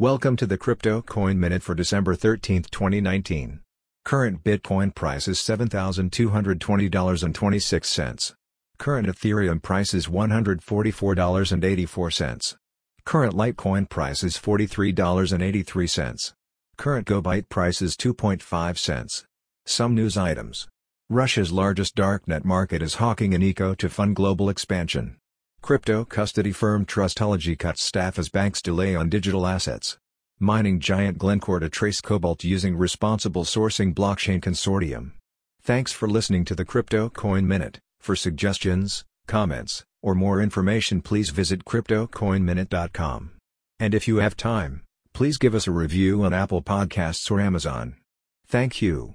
Welcome to the Crypto Coin Minute for December 13, 2019. Current Bitcoin price is $7,220.26. Current Ethereum price is $144.84. Current Litecoin price is $43.83. Current GoByte price is 2.5 cents. Some news items. Russia's largest darknet market is hawking an ICO to fund global expansion. Crypto custody firm Trustology cuts staff as banks delay on digital assets. Mining giant Glencore to trace cobalt using responsible sourcing blockchain consortium. Thanks for listening to the Crypto Coin Minute. For suggestions, comments, or more information please visit cryptocoinminute.com. And if you have time, please give us a review on Apple Podcasts or Amazon. Thank you.